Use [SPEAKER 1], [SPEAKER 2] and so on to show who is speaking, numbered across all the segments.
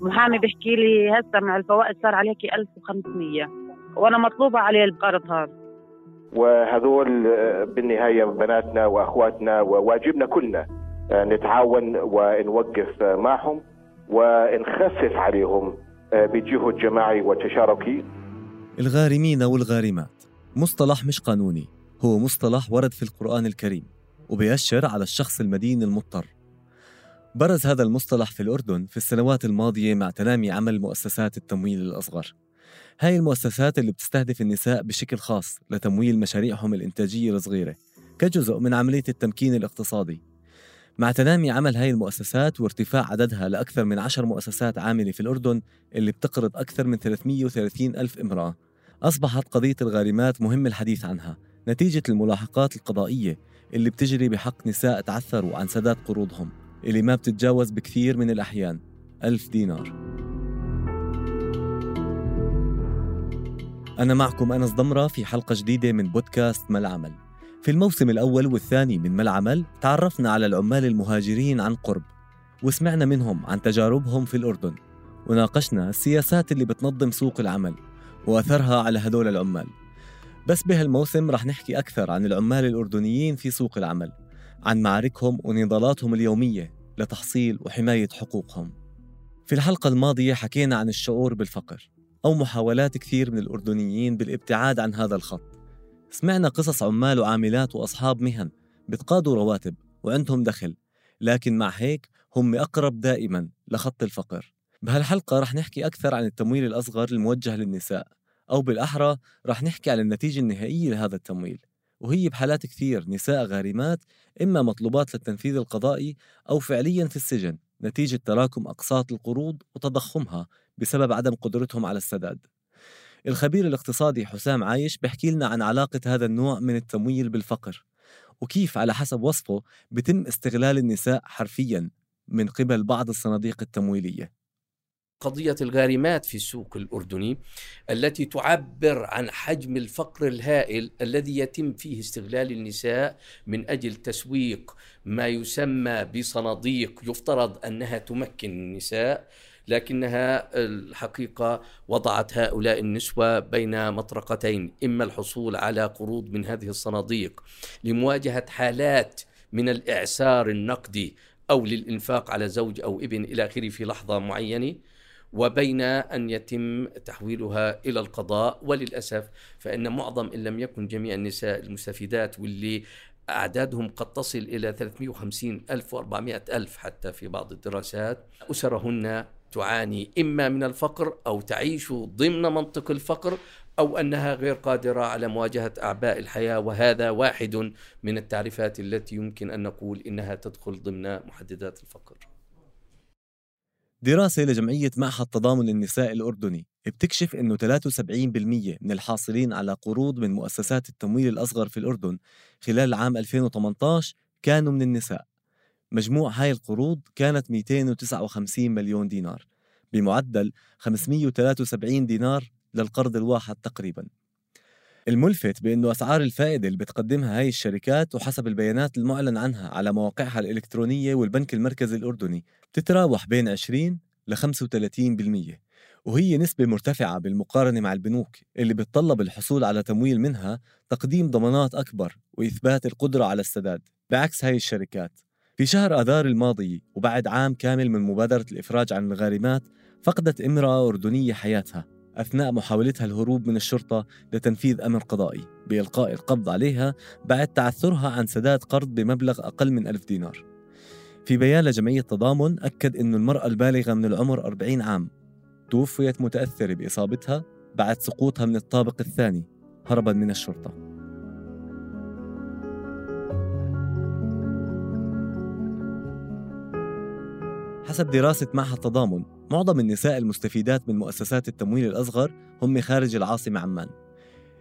[SPEAKER 1] محامي بيحكي لي هسه مع الفوائد صار عليك 1500 وأنا مطلوبة عليه القرض هذا
[SPEAKER 2] وهذول آه، بالنهاية بناتنا وأخواتنا وواجبنا كلنا آه، نتعاون ونوقف معهم ونخفف عليهم آه، بجهد جماعي وتشاركي.
[SPEAKER 3] الغارمين والغارمات. مصطلح مش قانوني هو مصطلح ورد في القرآن الكريم وبيأشر على الشخص المدين المضطر. برز هذا المصطلح في الأردن في السنوات الماضية مع تنامي عمل مؤسسات التمويل الأصغر. هاي المؤسسات اللي بتستهدف النساء بشكل خاص لتمويل مشاريعهم الإنتاجية الصغيرة كجزء من عملية التمكين الاقتصادي. مع تنامي عمل هاي المؤسسات وارتفاع عددها لأكثر من عشر مؤسسات عاملة في الأردن اللي بتقرض أكثر من 330 ألف امرأة أصبحت قضية الغارمات مهم الحديث عنها. نتيجة الملاحقات القضائية اللي بتجري بحق نساء تعثروا عن سداد قروضهم. اللي ما بتتجاوز بكثير من الأحيان. ألف دينار. أنا معكم أنس ضمرة في حلقة جديدة من بودكاست ما العمل في الموسم الأول والثاني من ما العمل تعرفنا على العمال المهاجرين عن قرب وسمعنا منهم عن تجاربهم في الأردن. وناقشنا السياسات اللي بتنظم سوق العمل وأثرها على هدول العمال. بس بهالموسم رح نحكي أكثر عن العمال الأردنيين في سوق العمل عن معاركهم ونضالاتهم اليومية. لتحصيل وحماية حقوقهم. في الحلقة الماضية حكينا عن الشعور بالفقر أو محاولات كثير من الأردنيين بالابتعاد عن هذا الخط. سمعنا قصص عمال وعاملات وأصحاب مهن بتقاضوا رواتب وعندهم دخل لكن مع هيك هم أقرب دائما لخط الفقر. بهالحلقة رح نحكي أكثر عن التمويل الأصغر الموجه للنساء أو بالأحرى رح نحكي عن النتيجة النهائية لهذا التمويل. وهي بحالات كثير نساء غارمات إما مطلوبات للتنفيذ القضائي أو فعليا في السجن نتيجة تراكم أقساط القروض وتضخمها بسبب عدم قدرتهم على السداد. الخبير الاقتصادي حسام عايش بيحكي لنا عن علاقة هذا النوع من التمويل بالفقر وكيف على حسب وصفه بتم استغلال النساء حرفيا من قبل بعض الصناديق التمويلية.
[SPEAKER 4] قضية الغارمات في السوق الأردني التي تعبر عن حجم الفقر الهائل الذي يتم فيه استغلال النساء من أجل تسويق ما يسمى بصناديق. يفترض أنها تمكن النساء لكنها الحقيقة وضعت هؤلاء النسوة بين مطرقتين إما الحصول على قروض من هذه الصناديق لمواجهة حالات من الإعسار النقدي أو للإنفاق على زوج أو ابن إلى آخره في لحظة معينة وبين أن يتم تحويلها إلى القضاء. وللأسف فإن معظم إن لم يكن جميع النساء المستفيدات واللي أعدادهم قد تصل إلى 350 ألف و400 ألف حتى في بعض الدراسات أسرهن تعاني إما من الفقر أو تعيش ضمن منطق الفقر أو أنها غير قادرة على مواجهة أعباء الحياة. وهذا واحد من التعريفات التي يمكن أن نقول إنها تدخل ضمن محددات الفقر.
[SPEAKER 3] دراسة لجمعية معهد تضامن النساء الأردني بتكشف أنه 73% من الحاصلين على قروض من مؤسسات التمويل الأصغر في الأردن خلال عام 2018 كانوا من النساء. مجموع هاي القروض كانت 259 مليون دينار بمعدل 573 دينار للقرض الواحد تقريباً. الملفت بأنه أسعار الفائدة اللي بتقدمها هاي الشركات وحسب البيانات المعلن عنها على مواقعها الإلكترونية والبنك المركزي الأردني تتراوح بين 20 ل 35% وهي نسبة مرتفعة بالمقارنة مع البنوك اللي بتطلب الحصول على تمويل منها تقديم ضمانات أكبر وإثبات القدرة على السداد. بعكس هاي الشركات في شهر آذار الماضي وبعد عام كامل من مبادرة الإفراج عن الغارمات فقدت امرأة أردنية حياتها. أثناء محاولتها الهروب من الشرطة لتنفيذ أمر قضائي بإلقاء القبض عليها بعد تعثرها عن سداد قرض بمبلغ أقل من ألف دينار. في بيان لجمعية تضامن أكد أن المرأة البالغة من العمر 40 عام توفيت متأثرة بإصابتها بعد سقوطها من الطابق الثاني هربا من الشرطة. حسب دراسة معهد تضامن معظم النساء المستفيدات من مؤسسات التمويل الأصغر هم خارج العاصمة عمان.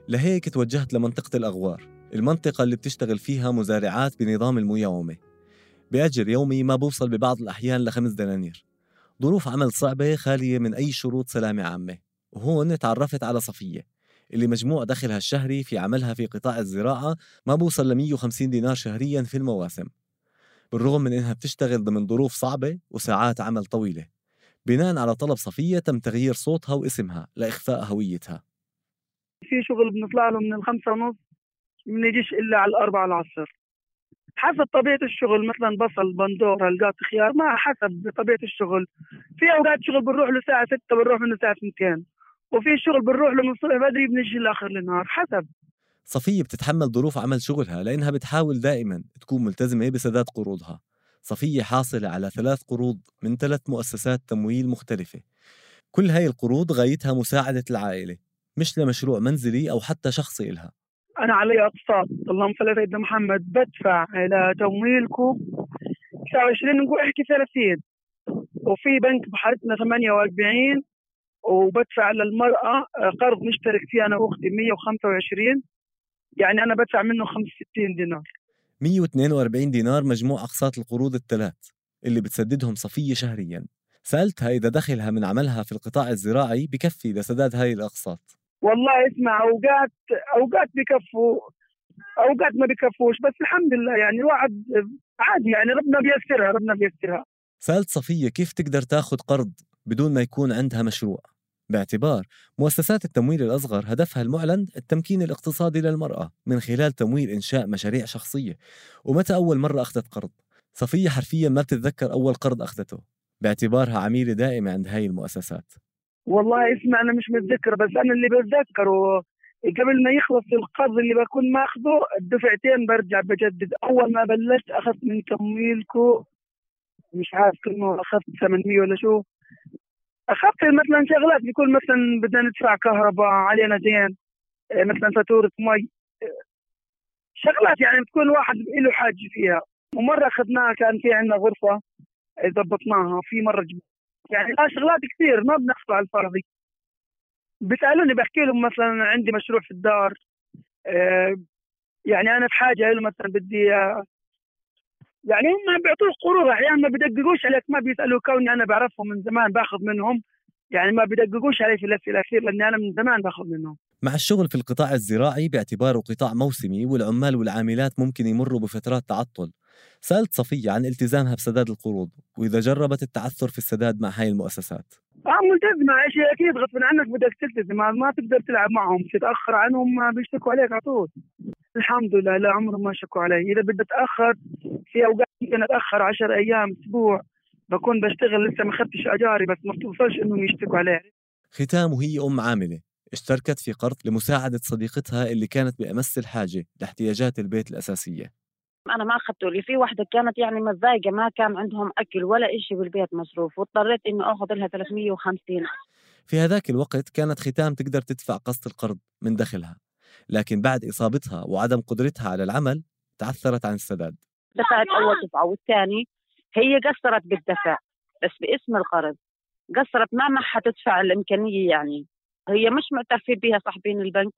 [SPEAKER 3] لهيك توجهت لمنطقة الأغوار المنطقة اللي بتشتغل فيها مزارعات بنظام المياومة بأجر يومي ما بوصل ببعض الأحيان لخمس دنانير. ظروف عمل صعبة خالية من أي شروط سلامة عامة. وهون تعرفت على صفية اللي مجموع دخلها الشهري في عملها في قطاع الزراعة ما بوصل ل 150 دينار شهريا في المواسم. بالرغم من إنها بتشتغل ضمن ظروف صعبة وساعات عمل طويلة. بناء على طلب صفية تم تغيير صوتها واسمها لإخفاء هويتها.
[SPEAKER 5] في شغل بنطلع له من الخمسة ونص بنجيش إلا على الأربعة العصر. حسب طبيعة الشغل مثلا بصل بندورة القاط خيار ما حسب طبيعة الشغل. في أوقات شغل بنروح له الساعة 6 بنروح منه الساعة 2 وفي شغل بنروح له من الصبح بدري بنجي لآخر النهار حسب.
[SPEAKER 3] صفية بتتحمل ظروف عمل شغلها لأنها بتحاول دائما تكون ملتزمة بسداد قروضها. صفية حاصلة على ثلاث قروض من ثلاث مؤسسات تمويل مختلفة. كل هاي القروض غايتها مساعدة العائلة مش لمشروع منزلي أو حتى شخصي إلها.
[SPEAKER 5] أنا علي أقساط اللهم صل على سيدنا محمد. بدفع إلى تمويلكم 29 نقول إحكي 30 وفي بنك بحارتنا 48 وبدفع للمرأة قرض نشترك فيه أنا وأختي 125 يعني أنا بدفع منه 65 دينار.
[SPEAKER 3] 142 دينار مجموع أقساط القروض الثلاث اللي بتسددهم صفية شهريا. سألتها إذا دخلها من عملها في القطاع الزراعي بكفي لسداد هاي الأقساط.
[SPEAKER 5] والله اسمع أوقات أوقات بكفوا أوقات ما بكفوش بس الحمد لله يعني الواحد عادي يعني ربنا بيسرها ربنا بيسرها
[SPEAKER 3] سألت صفية كيف تقدر تاخذ قرض بدون ما يكون عندها مشروع؟ باعتبار مؤسسات التمويل الأصغر هدفها المعلن التمكين الاقتصادي للمرأة من خلال تمويل إنشاء مشاريع شخصية. ومتى أول مرة أخذت قرض؟ صفية حرفيا ما بتتذكر أول قرض أخذته. باعتبارها عميلة دائمة عند هاي المؤسسات.
[SPEAKER 5] والله اسمع أنا مش متذكر بس أنا اللي بتذكره قبل ما يخلص القرض اللي بكون ماخذه الدفعتين برجع بجدد. أول ما بلشت أخذت من تمويلكو مش عارف كم أخذت 800 ولا شو؟ اخذت مثلا شغلات بيكون مثلا بدنا ندفع كهرباء علينا دين إيه، مثلا فاتورة مي شغلات يعني بتكون الواحد له حاجة فيها. ومرة أخذناها كان في عندنا غرفة ضبطناها في مرة جب... يعني لا شغلات كثير ما بنخفى على الفاضي بيسألوني بحكي لهم مثلا عندي مشروع في الدار إيه، يعني أنا بحاجه له مثلا بدي يعني هم بيعطوك قروض أحيانا ما بيدققوش عليك ما بيسألوا كوني أنا بعرفهم من زمان باخذ منهم. يعني ما بيدققوش علي في الأسئلة كثير لأني أنا من زمان باخذ منهم.
[SPEAKER 3] مع الشغل في القطاع الزراعي باعتباره قطاع موسمي والعمال والعاملات ممكن يمروا بفترات تعطل. سألت صفية عن التزامها بسداد القروض وإذا جربت التعثر في السداد مع هاي المؤسسات.
[SPEAKER 5] آه ملتزمة. شيء أكيد غصب عنك بدك تلتزم. ما تقدر تلعب معهم. تتأخر عنهم بيشتكوا عليك على طول. الحمد لله لا عمرهم ما شكوا علي. إذا بدي أتأخر في أوقات ممكن أتأخر 10 أيام أسبوع. بكون بشتغل لسه ما اخذتش أجاري بس ما بتوصلش إنهم يشتكوا عليه
[SPEAKER 3] ختام وهي أم عاملة. اشتركت في قرض لمساعدة صديقتها اللي كانت بأمس الحاجة لاحتياجات البيت الأساسية.
[SPEAKER 1] أنا ما أخذته لي. في وحدة كانت يعني متضايقة ما كان عندهم أكل ولا إشي بالبيت مصروف واضطريت إني آخذ لها 350
[SPEAKER 3] في هذاك الوقت كانت ختام تقدر تدفع قسط القرض من دخلها لكن بعد إصابتها وعدم قدرتها على العمل تعثرت عن السداد.
[SPEAKER 1] دفعت أول دفعة والثاني هي قصرت بالدفع بس باسم القرض. قصرت ما معها تدفع الإمكانية يعني. هي مش معترفين بها صاحبين البنك.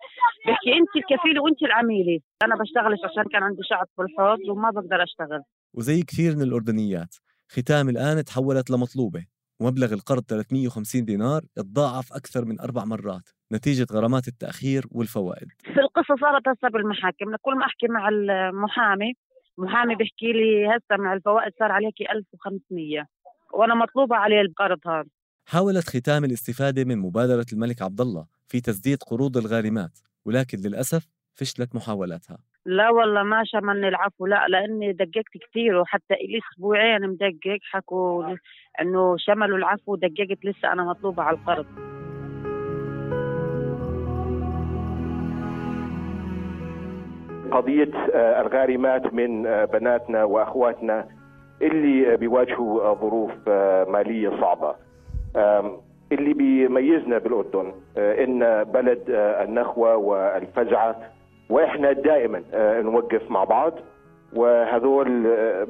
[SPEAKER 1] بحكي انت الكفيلة وانت العميلة. أنا بشتغلش عشان كان عندي شعب في الحوض وما بقدر أشتغل.
[SPEAKER 3] وزي كثير من الأردنيات ختام الآن تحولت لمطلوبة. ومبلغ القرض 350 دينار تضاعف أكثر من أربع مرات نتيجة غرامات التأخير والفوائد.
[SPEAKER 1] في القصة صارت هسه بالمحاكم. كل ما أحكي مع المحامي محامي بيحكي لي هسه مع الفوائد صار عليكي 1500 وأنا مطلوبة عليه القرض هذا.
[SPEAKER 3] حاولت ختام الاستفادة من مبادرة الملك عبد الله في تسديد قروض الغارمات ولكن للأسف فشلت محاولاتها.
[SPEAKER 1] لا والله ما شملني العفو لا لأني دققت كثير وحتى لي أسبوعين مدقق حكوا إنه شملوا العفو دققت لسه أنا مطلوبة على القرض.
[SPEAKER 2] قضية آه، الغارمات من آه، بناتنا وأخواتنا اللي بيواجهوا ظروف آه، مالية صعبة. اللي بيميزنا بالأردن إن بلد النخوة والفزعة وإحنا دائما نوقف مع بعض وهذول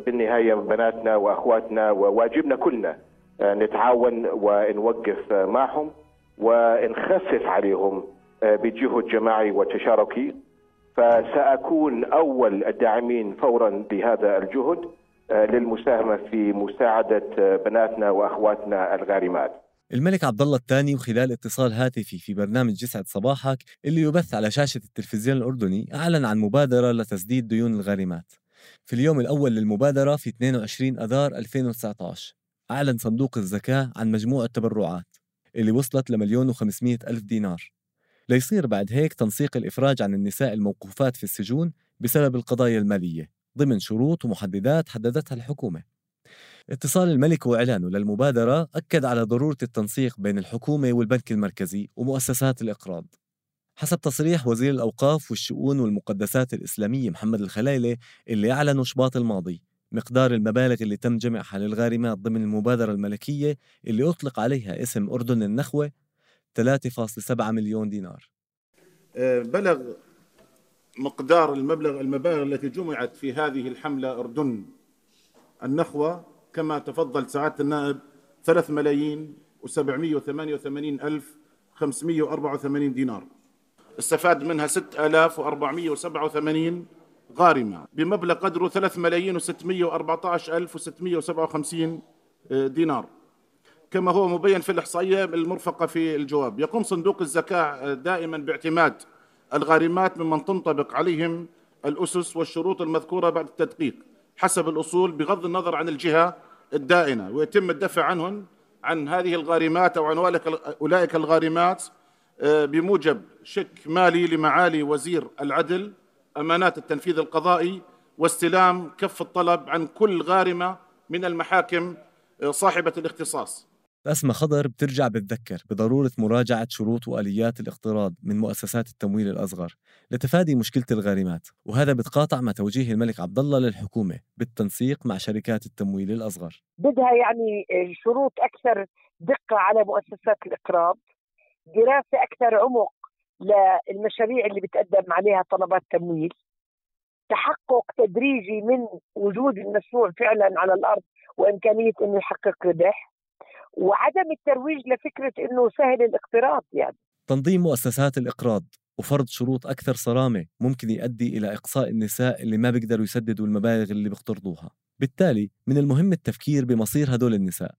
[SPEAKER 2] بالنهاية بناتنا وأخواتنا وواجبنا كلنا نتعاون ونوقف معهم ونخفف عليهم بجهد جماعي وتشاركي. فسأكون أول الداعمين فورا بهذا الجهد. آه، للمساهمة في مساعدة آه، بناتنا وأخواتنا الغارمات.
[SPEAKER 3] الملك عبد الله الثاني وخلال اتصال هاتفي في برنامج يسعد صباحك اللي يبث على شاشة التلفزيون الأردني أعلن عن مبادرة لتسديد ديون الغارمات. في اليوم الأول للمبادرة في 22 أذار 2019 أعلن صندوق الزكاة عن مجموعة تبرعات اللي وصلت لمليون وخمسمائة ألف دينار. ليصير بعد هيك تنسيق الإفراج عن النساء الموقوفات في السجون بسبب القضايا المالية. ضمن شروط ومحددات حددتها الحكومة. اتصال الملك وإعلانه للمبادرة أكد على ضرورة التنسيق بين الحكومة والبنك المركزي ومؤسسات الإقراض. حسب تصريح وزير الأوقاف والشؤون والمقدسات الإسلامية محمد الخلايلة اللي أعلنوا شباط الماضي مقدار المبالغ اللي تم جمعها للغارمات ضمن المبادرة الملكية اللي أطلق عليها اسم أردن النخوة 3.7 مليون دينار.
[SPEAKER 6] آه، بلغ مقدار المبلغ المبالغ التي جمعت في هذه الحملة أردن. النخوة كما تفضل سعادة النائب 3 ملايين و788 ألف 584 دينار. استفاد منها 6487 غارمة. بمبلغ قدره 3 ملايين و614 ألف و657 دينار. كما هو مبين في الإحصائية المرفقة في الجواب يقوم صندوق الزكاة دائما باعتماد الغارمات ممن تنطبق عليهم الأسس والشروط المذكورة بعد التدقيق حسب الأصول بغض النظر عن الجهة الدائنة ويتم الدفع عنهن عن هذه الغارمات أو عن أولئك الغارمات آه، بموجب شك مالي لمعالي وزير العدل أمانات التنفيذ القضائي واستلام كف الطلب عن كل غارمة من المحاكم آه، صاحبة الاختصاص.
[SPEAKER 3] أسمى خضر بترجع بتذكر بضرورة مراجعة شروط وآليات الاقتراض من مؤسسات التمويل الأصغر لتفادي مشكلة الغارمات وهذا بتقاطع مع توجيه الملك عبد الله للحكومة بالتنسيق مع شركات التمويل الأصغر.
[SPEAKER 7] بدها يعني شروط أكثر دقة على مؤسسات الإقراض دراسة أكثر عمق للمشاريع اللي بتقدم عليها طلبات تمويل تحقق تدريجي من وجود المشروع فعلا على الأرض وإمكانية إنه يحقق ربح وعدم الترويج لفكرة إنه سهل الاقتراض يعني.
[SPEAKER 3] تنظيم مؤسسات الإقراض وفرض شروط أكثر صرامة ممكن يؤدي إلى إقصاء النساء اللي ما بيقدروا يسددوا المبالغ اللي بيقترضوها. بالتالي من المهم التفكير بمصير هدول النساء.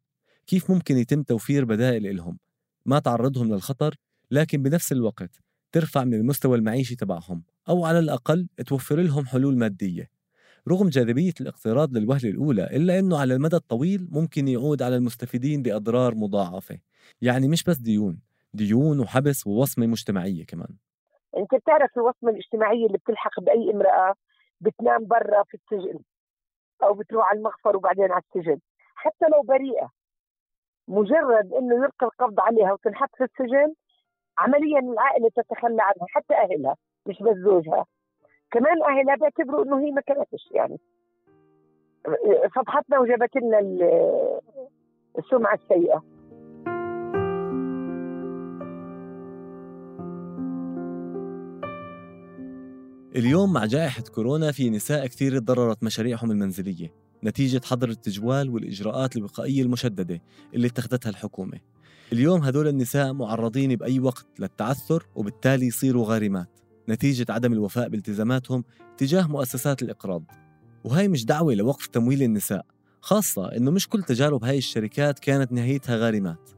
[SPEAKER 3] كيف ممكن يتم توفير بدائل لهم ما تعرضهم للخطر لكن بنفس الوقت ترفع من المستوى المعيشي تبعهم أو على الأقل توفر لهم حلول مادية. رغم جاذبية الاقتراض للوهلة الأولى إلا أنه على المدى الطويل ممكن يعود على المستفيدين بأضرار مضاعفة. يعني مش بس ديون ديون وحبس ووصمة مجتمعية كمان.
[SPEAKER 7] أنت بتعرف الوصمة الاجتماعية اللي بتلحق بأي امرأة بتنام برا في السجن أو بتروح على المخفر وبعدين على السجن. حتى لو بريئة مجرد إنه يلقى القبض عليها وتنحط في السجن عمليا العائله تتخلى عنها حتى أهلها مش بس زوجها. كمان اهلها بيعتبروا إنه هي ما كانتش يعني. فضحتنا وجابت لنا السمعة السيئة.
[SPEAKER 3] اليوم مع جائحة كورونا في نساء كثير تضررت مشاريعهم المنزلية نتيجة حظر التجوال والإجراءات الوقائية المشددة اللي اتخذتها الحكومة. اليوم هدول النساء معرضين بأي وقت للتعثر وبالتالي يصيروا غارمات. نتيجة عدم الوفاء بالتزاماتهم تجاه مؤسسات الإقراض. وهي مش دعوة لوقف تمويل النساء خاصة إنه مش كل تجارب هاي الشركات كانت نهايتها غارمات.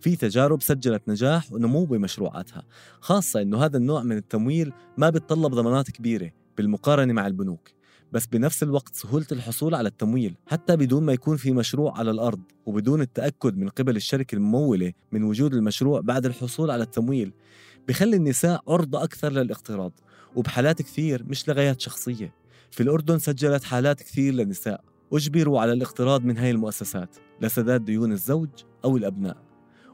[SPEAKER 3] في تجارب سجلت نجاح ونمو بمشروعاتها خاصة إنه هذا النوع من التمويل ما بيتطلب ضمانات كبيرة بالمقارنة مع البنوك. بس بنفس الوقت سهولة الحصول على التمويل حتى بدون ما يكون في مشروع على الأرض وبدون التأكد من قبل الشركة الممولة من وجود المشروع بعد الحصول على التمويل بخلي النساء عرضة أكثر للاقتراض وبحالات كثير مش لغايات شخصية. في الأردن سجلت حالات كثير لنساء أجبروا على الاقتراض من هاي المؤسسات لسداد ديون الزوج أو الأبناء.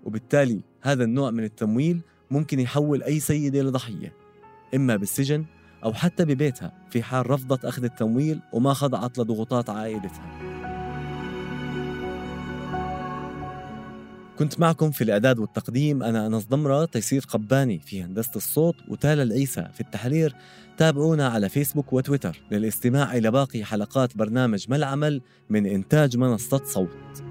[SPEAKER 3] وبالتالي هذا النوع من التمويل ممكن يحول أي سيدة لضحية إما بالسجن أو حتى ببيتها في حال رفضت أخذ التمويل وما خضعت لضغوطات عائلتها. كنت معكم في الإعداد والتقديم. أنا أنس ضمرة تيسير قباني في هندسة الصوت وتالا العيسى في التحرير. تابعونا على فيسبوك وتويتر للاستماع إلى باقي حلقات برنامج ما العمل من إنتاج منصة صوت.